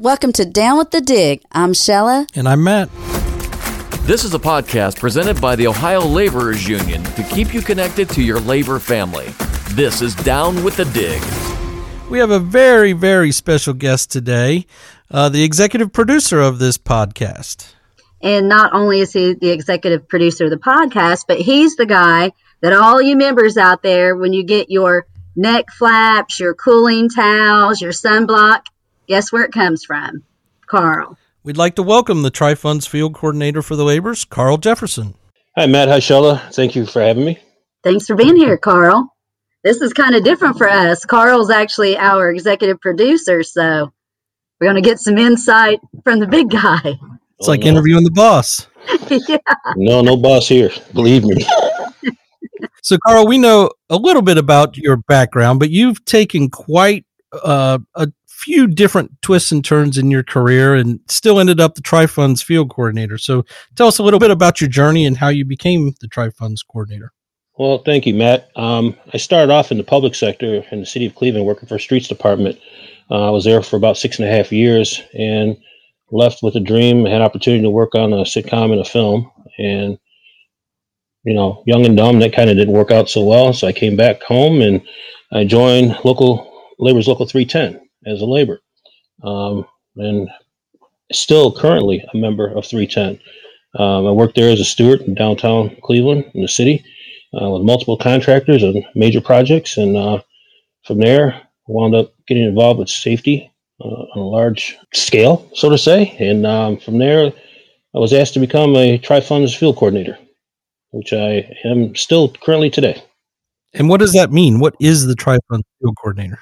Welcome to Down with the Dig. I'm Shella. And I'm Matt. This is a podcast presented by the Ohio Laborers Union to keep you connected to your labor family. This is Down with the Dig. We have a very, very special guest today, uh, the executive producer of this podcast. And not only is he the executive producer of the podcast, but he's the guy that all you members out there, when you get your neck flaps, your cooling towels, your sunblock, guess where it comes from? Carl. We'd like to welcome the Tri-Funds field coordinator for the Labors, Carl Jefferson. Hi, Matt. Hi, Shella. Thank you for having me. Thanks for being here, Carl. This is kind of different for us. Carl's actually our executive producer, so we're going to get some insight from the big guy. It's oh, like no. interviewing the boss. yeah. No, no boss here. Believe me. so, Carl, we know a little bit about your background, but you've taken quite uh, a few different twists and turns in your career and still ended up the Tri-Funds field coordinator. So tell us a little bit about your journey and how you became the Tri-Funds coordinator. Well, thank you, Matt. Um, I started off in the public sector in the city of Cleveland working for streets department. Uh, I was there for about six and a half years and left with a dream. I had opportunity to work on a sitcom and a film and you know, young and dumb, that kind of didn't work out so well. So I came back home and I joined local Labor's Local 310 as a labor, um, and still currently a member of 310. Um, I worked there as a steward in downtown Cleveland, in the city, uh, with multiple contractors and major projects. And uh, from there, wound up getting involved with safety uh, on a large scale, so to say. And um, from there, I was asked to become a Tri-Funds field coordinator, which I am still currently today. And what does that mean? What is the Tri-Funds field coordinator?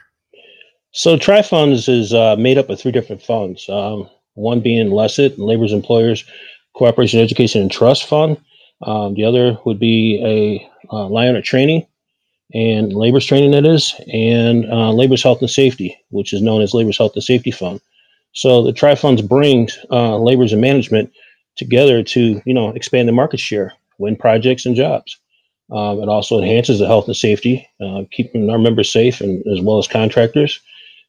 So Tri-Funds is uh, made up of three different funds. Um, one being LECET, Labor's Employers Cooperation, Education, and Trust Fund. Um, the other would be a uh, LIUNA Training and Labor's Training, that is, and uh, Labor's Health and Safety, which is known as Labor's Health and Safety Fund. So the Tri-Funds brings uh, labor's and management together to, you know, expand the market share, win projects and jobs. Um, it also enhances the health and safety, uh, keeping our members safe and as well as contractors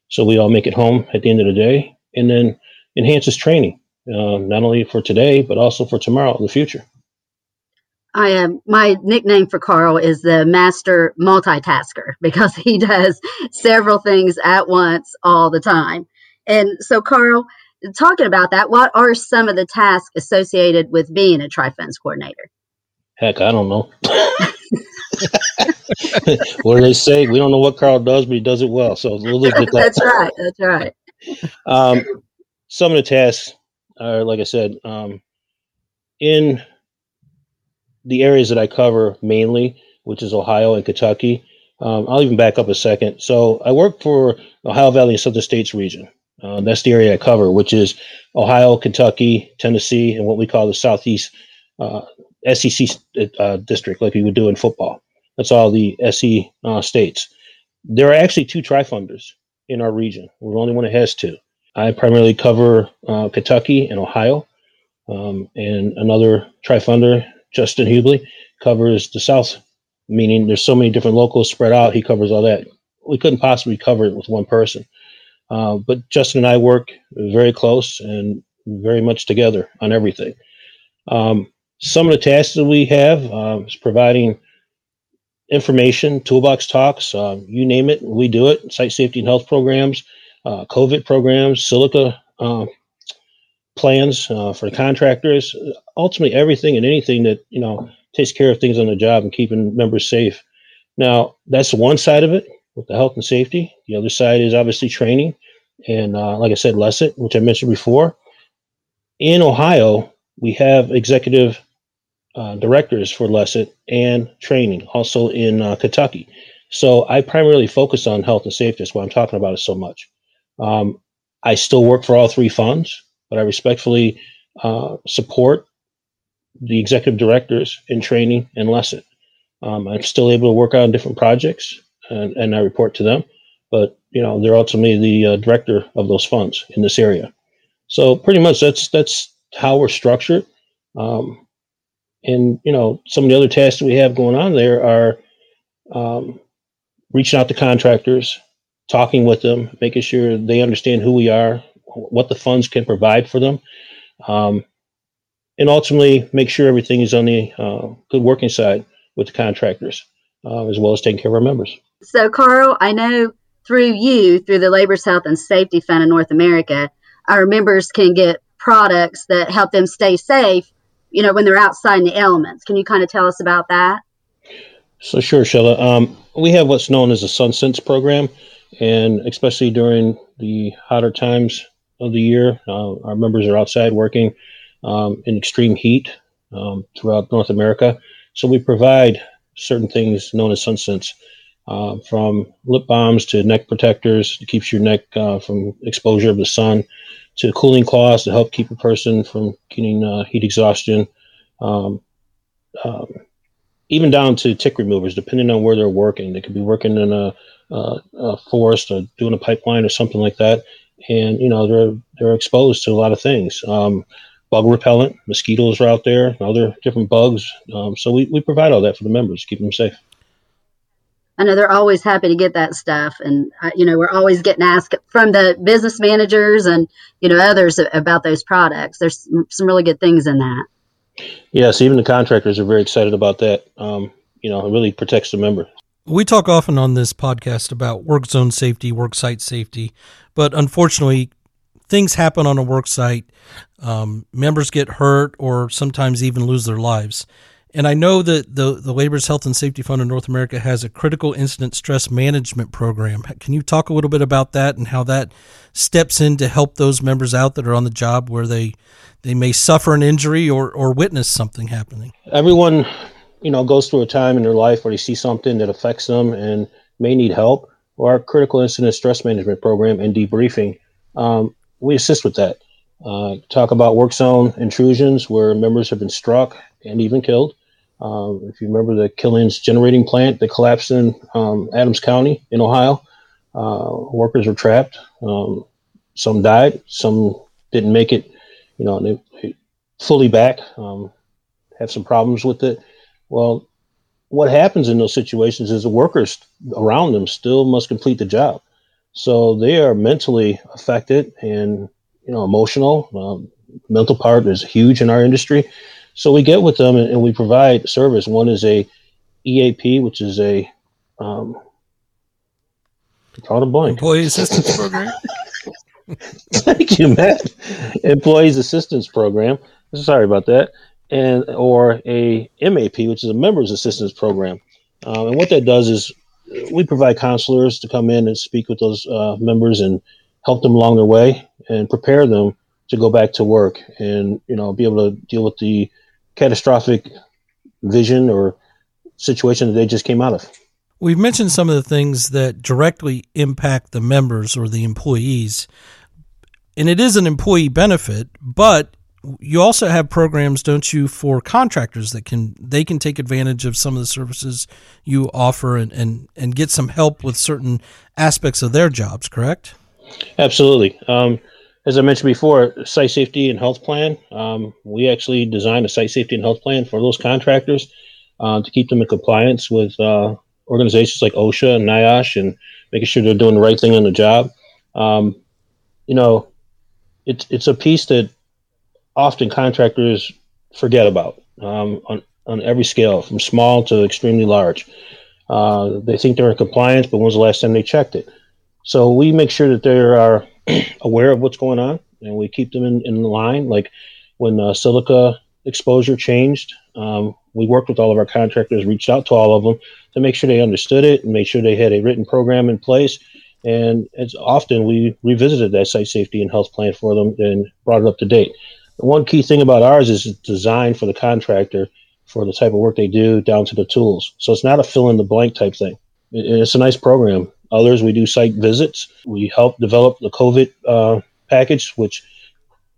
so we all make it home at the end of the day, and then enhances training uh, not only for today but also for tomorrow in the future. I am my nickname for Carl is the master multitasker because he does several things at once all the time. And so, Carl, talking about that, what are some of the tasks associated with being a Tri-Funds coordinator? Heck, I don't know. what do they say? We don't know what Carl does, but he does it well. So we'll leave it That's right. That's right. Um, some of the tasks are, like I said, um, in the areas that I cover mainly, which is Ohio and Kentucky. Um, I'll even back up a second. So I work for Ohio Valley and Southern States region. Uh, that's the area I cover, which is Ohio, Kentucky, Tennessee, and what we call the Southeast uh, SEC uh, district, like we would do in football. That's all the SE uh, states. There are actually two tri-funders in our region. We're the only one that has two. I primarily cover uh, Kentucky and Ohio, um, and another tri-funder, Justin Hubley, covers the South. Meaning, there's so many different locals spread out. He covers all that. We couldn't possibly cover it with one person. Uh, but Justin and I work very close and very much together on everything. Um, some of the tasks that we have uh, is providing information, toolbox talks, uh, you name it, we do it. Site safety and health programs, uh, COVID programs, silica uh, plans for contractors. Ultimately, everything and anything that you know takes care of things on the job and keeping members safe. Now, that's one side of it with the health and safety. The other side is obviously training, and uh, like I said, LECET, which I mentioned before. In Ohio, we have executive uh, directors for LECET and training, also in uh, Kentucky. So I primarily focus on health and safety. That's why I'm talking about it so much. Um, I still work for all three funds, but I respectfully uh, support the executive directors in training and LECET. Um, I'm still able to work on different projects, and, and, I report to them. But you know, they're ultimately the uh, director of those funds in this area. So pretty much that's that's how we're structured. Um, and you know some of the other tasks we have going on there are um, reaching out to contractors talking with them making sure they understand who we are what the funds can provide for them, um, and ultimately make sure everything is on the uh, good working side with the contractors, uh, as well as taking care of our members. So, Carl, I know through you, through the Labor's Health and Safety Fund of North America, our members can get products that help them stay safe, you know, when they're outside in the elements. Can you kind of tell us about that? So, sure, Shella. Um, we have what's known as a SunSense program, and especially during the hotter times of the year, uh, our members are outside working um, in extreme heat um, throughout North America. So, we provide certain things known as SunSense uh, from lip balms to neck protectors it keeps your neck uh, from exposure of the sun to cooling cloths to help keep a person from getting uh, heat exhaustion. Um, um, even down to tick removers depending on where they're working. They could be working in a, a, a forest or doing a pipeline or something like that. And you know they're they're exposed to a lot of things. Um, bug repellent mosquitoes are out there other different bugs. Um, so we, we provide all that for the members keep them safe I know they're always happy to get that stuff, and uh, you know we're always getting asked from the business managers and you know others about those products. There's some really good things in that. Yes, even the contractors are very excited about that. Um, you know, it really protects the member. We talk often on this podcast about work zone safety, work site safety, but unfortunately, things happen on a work site. Um, members get hurt or sometimes even lose their lives. And I know that the, the Labor's Health and Safety Fund of North America has a critical incident stress management program. Can you talk a little bit about that and how that steps in to help those members out that are on the job where they they may suffer an injury or, or witness something happening? Everyone, you know, goes through a time in their life where they see something that affects them and may need help. Or our critical incident stress management program and debriefing, um, we assist with that. Uh, talk about work zone intrusions where members have been struck and even killed. Um, if you remember the Killen's generating plant that collapsed in um, Adams County in Ohio, uh, workers were trapped. Um, some died, some didn't make it, you know, they, they fully back, um, have some problems with it. Well, what happens in those situations is the workers around them still must complete the job. So they are mentally affected and, you know, emotional. Um, mental part is huge in our industry. So we get with them and, and we provide service. One is a EAP, which is a um, call it a blank employee assistance program. Thank you, Matt. Employees assistance program. Sorry about that. And or a MAP, which is a members assistance program. Um, and what that does is we provide counselors to come in and speak with those uh, members and help them along their way and prepare them to go back to work and you know be able to deal with the catastrophic vision or situation that they just came out of. We've mentioned some of the things that directly impact the members or the employees, and it is an employee benefit, but you also have programs, don't you, for contractors that can they can take advantage of some of the services you offer and, and, and get some help with certain aspects of their jobs, correct? Absolutely. Um, as I mentioned before, site safety and health plan. Um, we actually designed a site safety and health plan for those contractors uh, to keep them in compliance with uh, organizations like OSHA and NIOSH and making sure they're doing the right thing on the job. Um, you know, it's it's a piece that often contractors forget about um, on on every scale, from small to extremely large. Uh, they think they're in compliance, but when's the last time they checked it? So we make sure that there are aware of what's going on and we keep them in, in line. Like when uh, silica exposure changed, um, we worked with all of our contractors, reached out to all of them to make sure they understood it and make sure they had a written program in place. And as often we revisited that site safety and health plan for them and brought it up to date. The one key thing about ours is it's designed for the contractor for the type of work they do down to the tools. So it's not a fill in the blank type thing. It's a nice program. Others, we do site visits. We help develop the COVID uh, package, which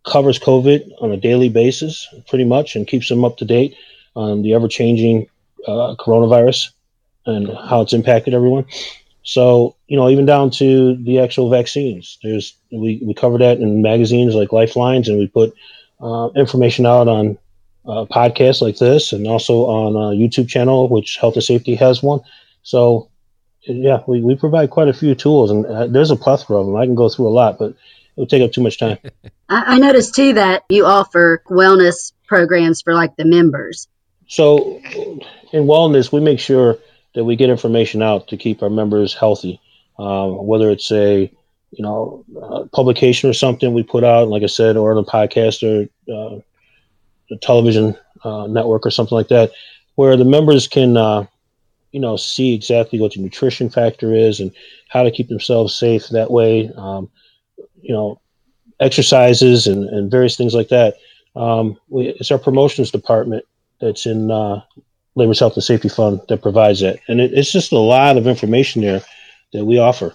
covers COVID on a daily basis, pretty much, and keeps them up to date on the ever changing uh, coronavirus and how it's impacted everyone. So, you know, even down to the actual vaccines, there's we, we cover that in magazines like Lifelines, and we put uh, information out on uh, podcasts like this, and also on a YouTube channel, which Health and Safety has one. So yeah, we, we provide quite a few tools, and uh, there's a plethora of them. I can go through a lot, but it would take up too much time. I, I noticed too that you offer wellness programs for like the members. So, in wellness, we make sure that we get information out to keep our members healthy. Um, whether it's a you know publication or something we put out, like I said, or on a podcast or uh, a television uh, network or something like that, where the members can uh, you know see exactly what the nutrition factor is and how to keep themselves safe that way. Um, you know, exercises and, and various things like that. Um, we, it's our promotions department that's in uh, Labor's Health and Safety Fund that provides that, and it, it's just a lot of information there that we offer.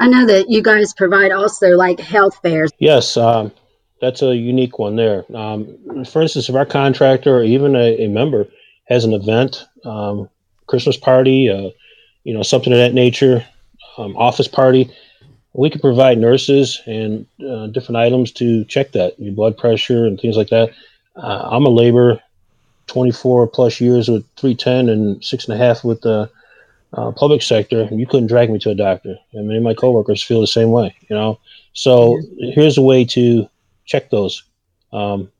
I know that you guys provide also like health fairs. Yes, um, that's a unique one there. Um, for instance, if our contractor or even a, a member has an event, um, Christmas party, uh, you know, something of that nature, um, office party, we can provide nurses and uh, different items to check that your blood pressure and things like that. Uh, I'm a labor 24 plus years with 310 and six and a half with the uh, public sector. And you couldn't drag me to a doctor. And many of my coworkers feel the same way, you know? So here's a way to check those. Um,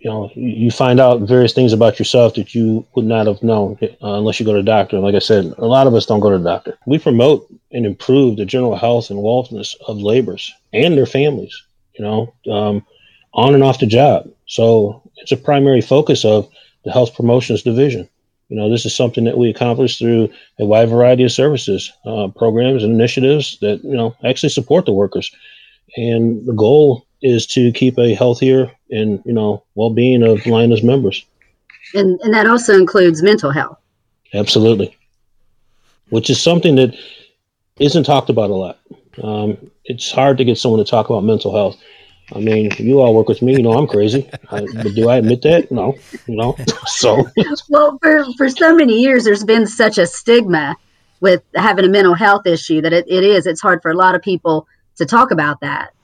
you know, you find out various things about yourself that you would not have known uh, unless you go to a doctor. Like I said, a lot of us don't go to the doctor. We promote and improve the general health and wellness of laborers and their families, you know, um, on and off the job. So it's a primary focus of the health promotions division. You know, this is something that we accomplish through a wide variety of services, uh, programs, and initiatives that, you know, actually support the workers. And the goal is to keep a healthier and you know well-being of LIUNA members. And and that also includes mental health. Absolutely, which is something that isn't talked about a lot. Um, it's hard to get someone to talk about mental health. I mean, you all work with me. You know, I'm crazy. I, but do I admit that? No, no. so, well, for for so many years, there's been such a stigma with having a mental health issue that it, it is. It's hard for a lot of people to talk about that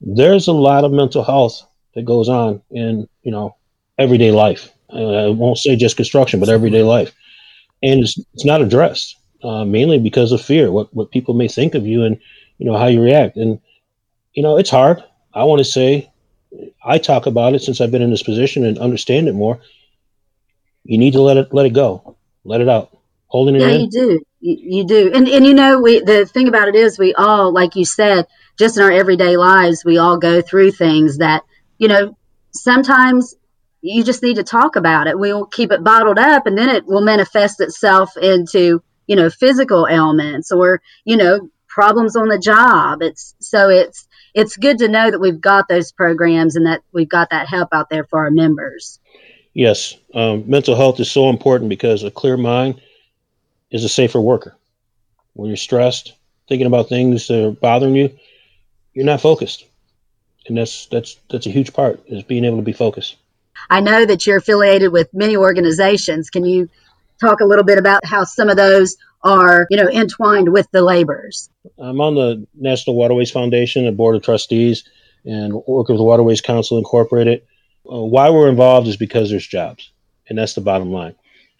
there's a lot of mental health that goes on in you know everyday life. I won't say just construction, but everyday life, and it's, it's not addressed uh, mainly because of fear. What what people may think of you and you know how you react, and you know it's hard. I want to say I talk about it since I've been in this position and understand it more. You need to let it let it go, let it out. Holding it yeah, in. you do. You, do, and and you know we the thing about it is we all, like you said, just in our everyday lives, we all go through things that, you know, sometimes you just need to talk about it. We'll keep it bottled up and then it will manifest itself into, you know, physical ailments or, you know, problems on the job. It's so it's it's good to know that we've got those programs and that we've got that help out there for our members. Yes, um, mental health is so important because a clear mind is a safer worker. When you're stressed, thinking about things that are bothering you, you're not focused. And that's that's that's a huge part is being able to be focused. I know that you're affiliated with many organizations. Can you talk a little bit about how some of those are you know entwined with the laborers i'm on the national waterways foundation and board of trustees and work with the waterways council incorporated. Uh, why we're involved is because there's jobs and that's the bottom line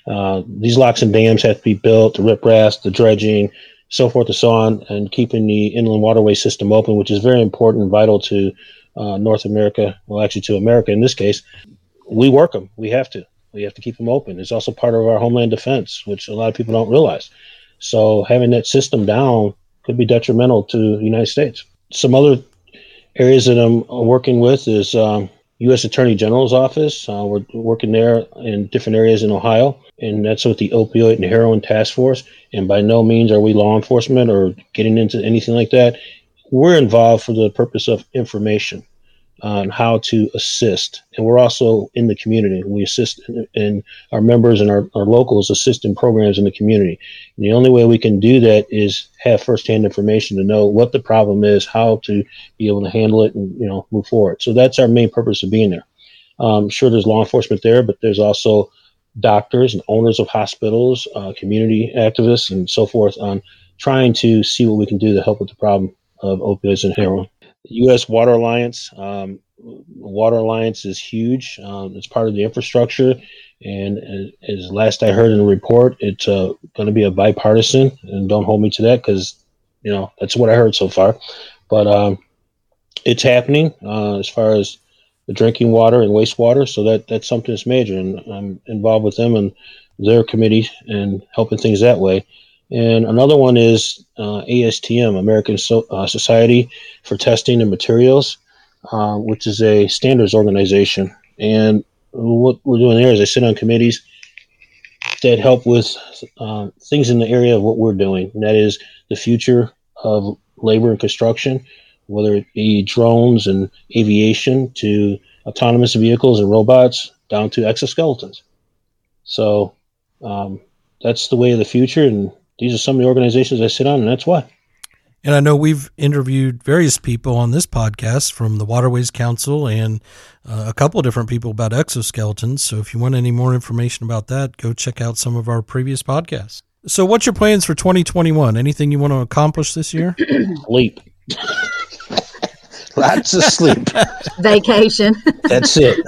uh, these locks and dams have to be built the riprap the dredging so forth and so on, and keeping the inland waterway system open, which is very important and vital to uh, North America, well, actually to America in this case. We work them. We have to. We have to keep them open. It's also part of our homeland defense, which a lot of people don't realize. So having that system down could be detrimental to the United States. Some other areas that I'm working with is um, U.S. Attorney General's office. Uh, we're working there in different areas in Ohio, and that's with the opioid and heroin task force. And by no means are we law enforcement or getting into anything like that. We're involved for the purpose of information on how to assist. And we're also in the community. We assist in our members and our, our, locals assist in programs in the community. And the only way we can do that is have firsthand information to know what the problem is, how to be able to handle it and, you know, move forward. So that's our main purpose of being there. Um, sure, there's law enforcement there, but there's also doctors and owners of hospitals, uh, community activists, and so forth on trying to see what we can do to help with the problem of opioids and heroin. U.S. Water Alliance, um, Water Alliance is huge. Um, it's part of the infrastructure, and as last I heard in the report, it's uh, going to be a bipartisan. And don't hold me to that because you know that's what I heard so far. But um, it's happening uh, as far as the drinking water and wastewater. So that that's something that's major, and I'm involved with them and their committee and helping things that way. And another one is uh, ASTM, American so- uh, Society for Testing and Materials, uh, which is a standards organization. And what we're doing there is I sit on committees that help with uh, things in the area of what we're doing, and that is the future of labor and construction, whether it be drones and aviation to autonomous vehicles and robots down to exoskeletons. So um, that's the way of the future, and these are some of the organizations I sit on, and that's why. And I know we've interviewed various people on this podcast from the Waterways Council and uh, a couple of different people about exoskeletons. So if you want any more information about that, go check out some of our previous podcasts. So, what's your plans for 2021? Anything you want to accomplish this year? Sleep. Lots of sleep. Vacation. That's it.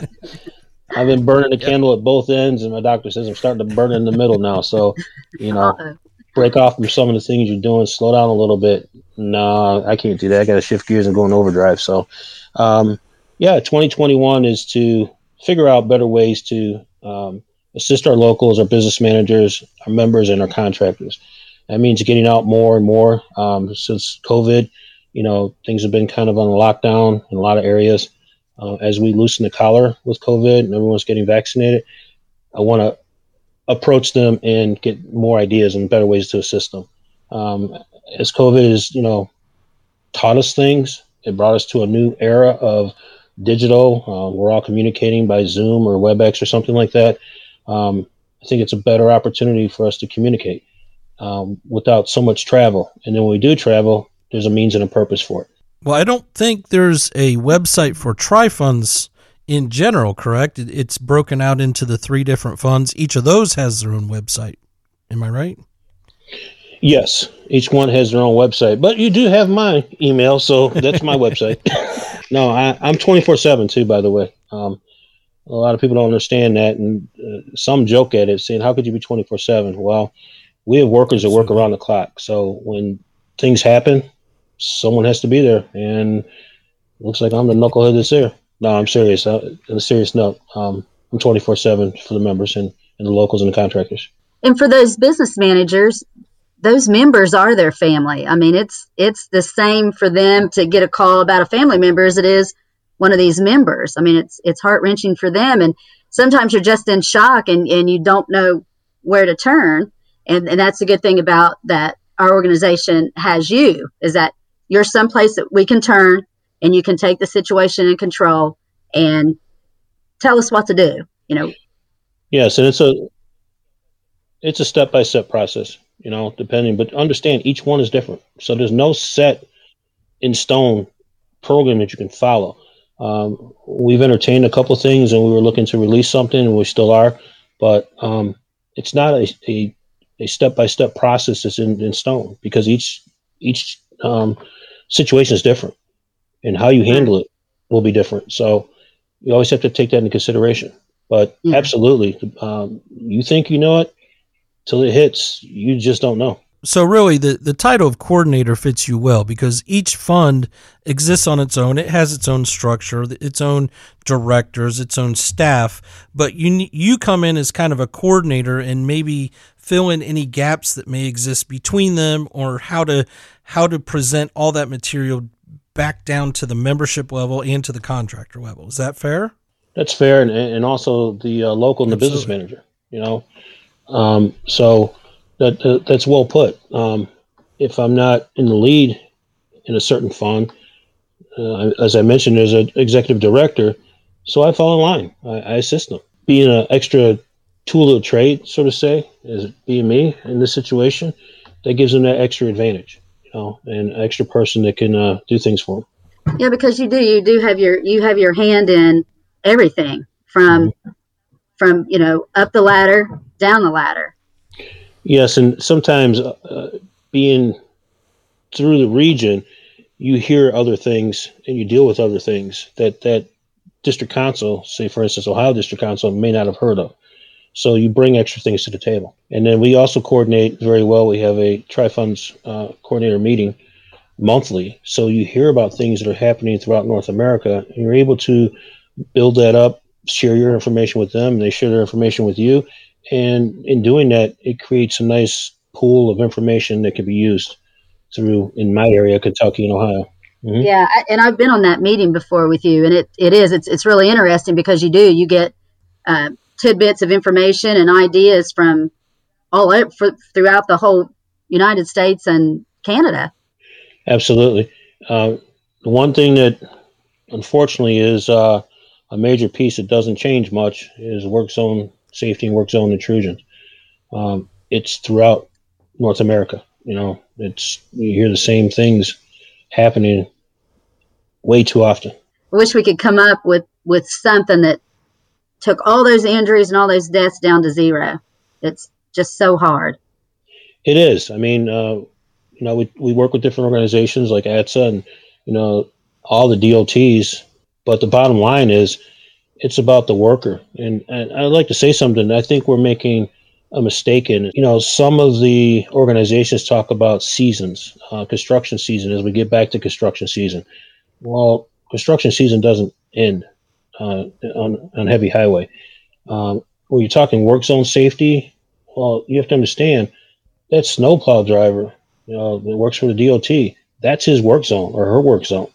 I've been burning the candle at both ends, and my doctor says I'm starting to burn in the middle now. So, you know, Uh-oh. Break off from some of the things you're doing, slow down a little bit. No, I can't do that. I got to shift gears and go in overdrive. So, um, yeah, 2021 is to figure out better ways to um, assist our locals, our business managers, our members, and our contractors. That means getting out more and more. Um, since COVID, you know, things have been kind of on lockdown in a lot of areas. Uh, as we loosen the collar with COVID and everyone's getting vaccinated, I want to approach them and get more ideas and better ways to assist them. Um, as COVID has, you know, taught us things, it brought us to a new era of digital. Uh, we're all communicating by Zoom or WebEx or something like that. Um, I think it's a better opportunity for us to communicate um, without so much travel. And then when we do travel, there's a means and a purpose for it. Well, I don't think there's a website for tri funds in general, correct? It's broken out into the three different funds. Each of those has their own website. Am I right? Yes, each one has their own website, but you do have my email, so that's my website. no, I, am 24 7 too, by the way. Um, a lot of people don't understand that, and uh, some joke at it, saying, How could you be 24 7? Well, we have workers that work around the clock. So when things happen, someone has to be there, and looks like I'm the knucklehead that's there. No, I'm serious. Uh, on a serious note, um, I'm 24 7 for the members and, and the locals and the contractors. And for those business managers, those members are their family. I mean, it's it's the same for them to get a call about a family member as it is one of these members. I mean, it's it's heart wrenching for them, and sometimes you're just in shock and and you don't know where to turn. And and that's a good thing about that our organization has you is that you're someplace that we can turn and you can take the situation in control and tell us what to do. You know. Yes, and it's a it's a step by step process you know, depending, but understand each one is different. So there's no set in stone program that you can follow. Um, we've entertained a couple things and we were looking to release something and we still are, but um, it's not a, a, a step-by-step process that's in, in stone because each, each um, situation is different and how you handle it will be different. So you always have to take that into consideration. But yeah. absolutely, um, you think you know it, till it hits, you just don't know. So really the, the title of coordinator fits you well because each fund exists on its own. It has its own structure, its own directors, its own staff, but you you come in as kind of a coordinator and maybe fill in any gaps that may exist between them or how to how to present all that material back down to the membership level and to the contractor level. Is that fair? That's fair and and also the uh, local and the Absolutely. business manager, you know um, so that, uh, that's well put. Um, if I'm not in the lead in a certain fund, uh, as I mentioned, there's an executive director, so I fall in line. I, I assist them. Being an extra tool of trade, so to say, as being me in this situation, that gives them that extra advantage, you know, and extra person that can uh, do things for them. Yeah, because you do, you do have your you have your hand in everything from mm-hmm. from you know up the ladder down the ladder. Yes, and sometimes uh, being through the region, you hear other things and you deal with other things that that district council, say for instance Ohio District Council, may not have heard of. So you bring extra things to the table, and then we also coordinate very well. We have a tri funds uh, coordinator meeting monthly. So you hear about things that are happening throughout North America, and you're able to build that up, share your information with them, and they share their information with you. And in doing that, it creates a nice pool of information that can be used through, in my area, Kentucky and Ohio. Mm-hmm. Yeah, and I've been on that meeting before with you, and it, it is it's it's really interesting because you do you get uh, tidbits of information and ideas from all over, for, throughout the whole United States and Canada. Absolutely. Uh, the one thing that unfortunately is uh, a major piece that doesn't change much is work zone safety and work zone intrusion. Um, it's throughout North America. You know, it's you hear the same things happening way too often. I wish we could come up with with something that took all those injuries and all those deaths down to zero. It's just so hard. It is. I mean, uh, you know, we, we work with different organizations like ATSSA and, you know, all the DOTs. But the bottom line is it's about the worker. And, and I'd like to say something. I think we're making a mistake in, you know, some of the organizations talk about seasons, uh, construction season, as we get back to construction season. Well, construction season doesn't end uh, on, on heavy highway. Um, when you're talking work zone safety, well, you have to understand that snowplow driver, you know, that works for the DOT, that's his work zone or her work zone.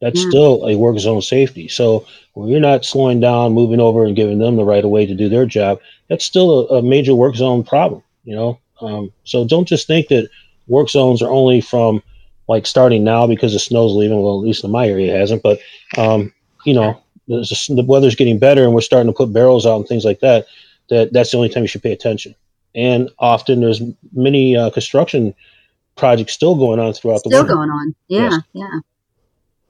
That's mm. still a work zone safety. So when you're not slowing down, moving over, and giving them the right of way to do their job, that's still a, a major work zone problem. You know, um, so don't just think that work zones are only from like starting now because the snow's leaving. Well, at least in my area, it hasn't. But um, you know, the weather's getting better, and we're starting to put barrels out and things like that. That that's the only time you should pay attention and often there's many uh, construction projects still going on throughout still the winter. going on. Yeah, yes. yeah.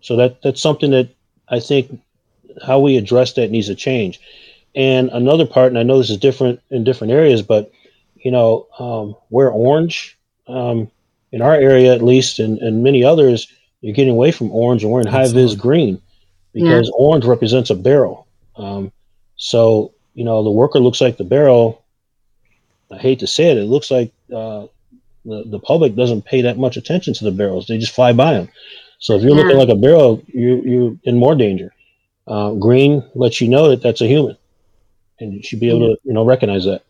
So that that's something that I think how we address that needs to change. And another part, and I know this is different in different areas, but you know, um, where orange um, in our area at least, and, and many others, you're getting away from orange and we're in high vis green because yeah. orange represents a barrel. Um, so you know, the worker looks like the barrel I hate to say it, it looks like uh, the the public doesn't pay that much attention to the barrels. They just fly by them. So if you're yeah. looking like a barrel, you you're in more danger. Uh, green lets you know that that's a human, and you should be able to you know recognize that.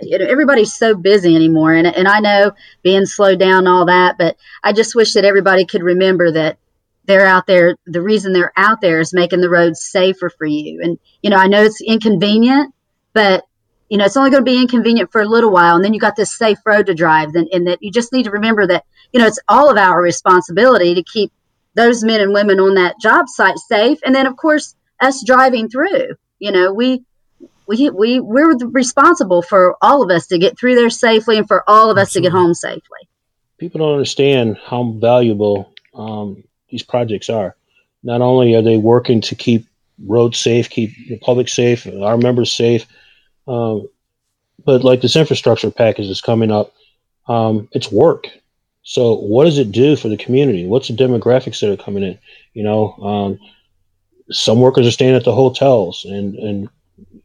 You know, everybody's so busy anymore, and and I know being slowed down and all that, but I just wish that everybody could remember that they're out there. The reason they're out there is making the roads safer for you. And you know, I know it's inconvenient, but you know, it's only going to be inconvenient for a little while, and then you got this safe road to drive. And, and that you just need to remember that, you know, it's all of our responsibility to keep those men and women on that job site safe. And then, of course, us driving through, you know, we, we, we, we're responsible for all of us to get through there safely and for all of us Absolutely. to get home safely. People don't understand how valuable um, these projects are. Not only are they working to keep roads safe, keep the public safe, our members safe, um, but like this infrastructure package is coming up, um, it's work. So what does it do for the community? What's the demographics that are coming in? You know, um, some workers are staying at the hotels and, and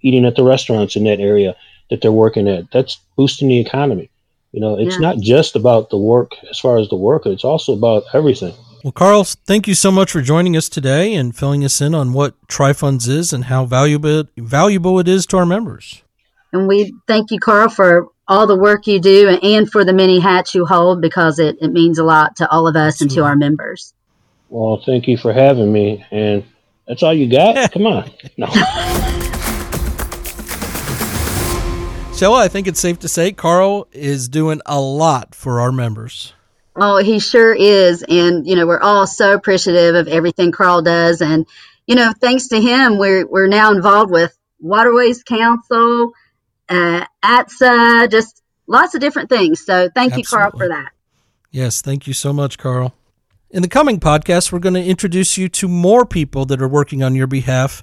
eating at the restaurants in that area that they're working at. That's boosting the economy. You know, it's yeah. not just about the work as far as the worker, it's also about everything. Well, Carl, thank you so much for joining us today and filling us in on what TriFunds is and how valuable valuable it is to our members. And we thank you, Carl, for all the work you do and for the many hats you hold because it, it means a lot to all of us Absolutely. and to our members. Well, thank you for having me. And that's all you got? Come on. No. So I think it's safe to say Carl is doing a lot for our members. Oh, he sure is. And, you know, we're all so appreciative of everything Carl does. And, you know, thanks to him, we're, we're now involved with Waterways Council, uh, ATSSA, just lots of different things. So thank Absolutely. you, Carl, for that. Yes, thank you so much, Carl. In the coming podcast, we're going to introduce you to more people that are working on your behalf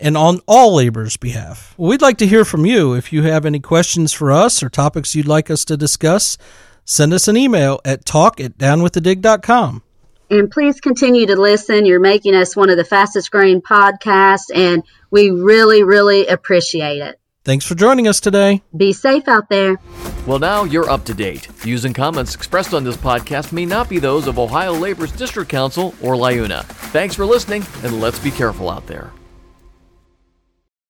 and on all labor's behalf. Well, we'd like to hear from you. If you have any questions for us or topics you'd like us to discuss, send us an email at talk at downwiththedig.com. And please continue to listen. You're making us one of the fastest growing podcasts, and we really, really appreciate it. Thanks for joining us today. Be safe out there. Well, now you're up to date. Views and comments expressed on this podcast may not be those of Ohio Labor's District Council or LIUNA. Thanks for listening, and let's be careful out there.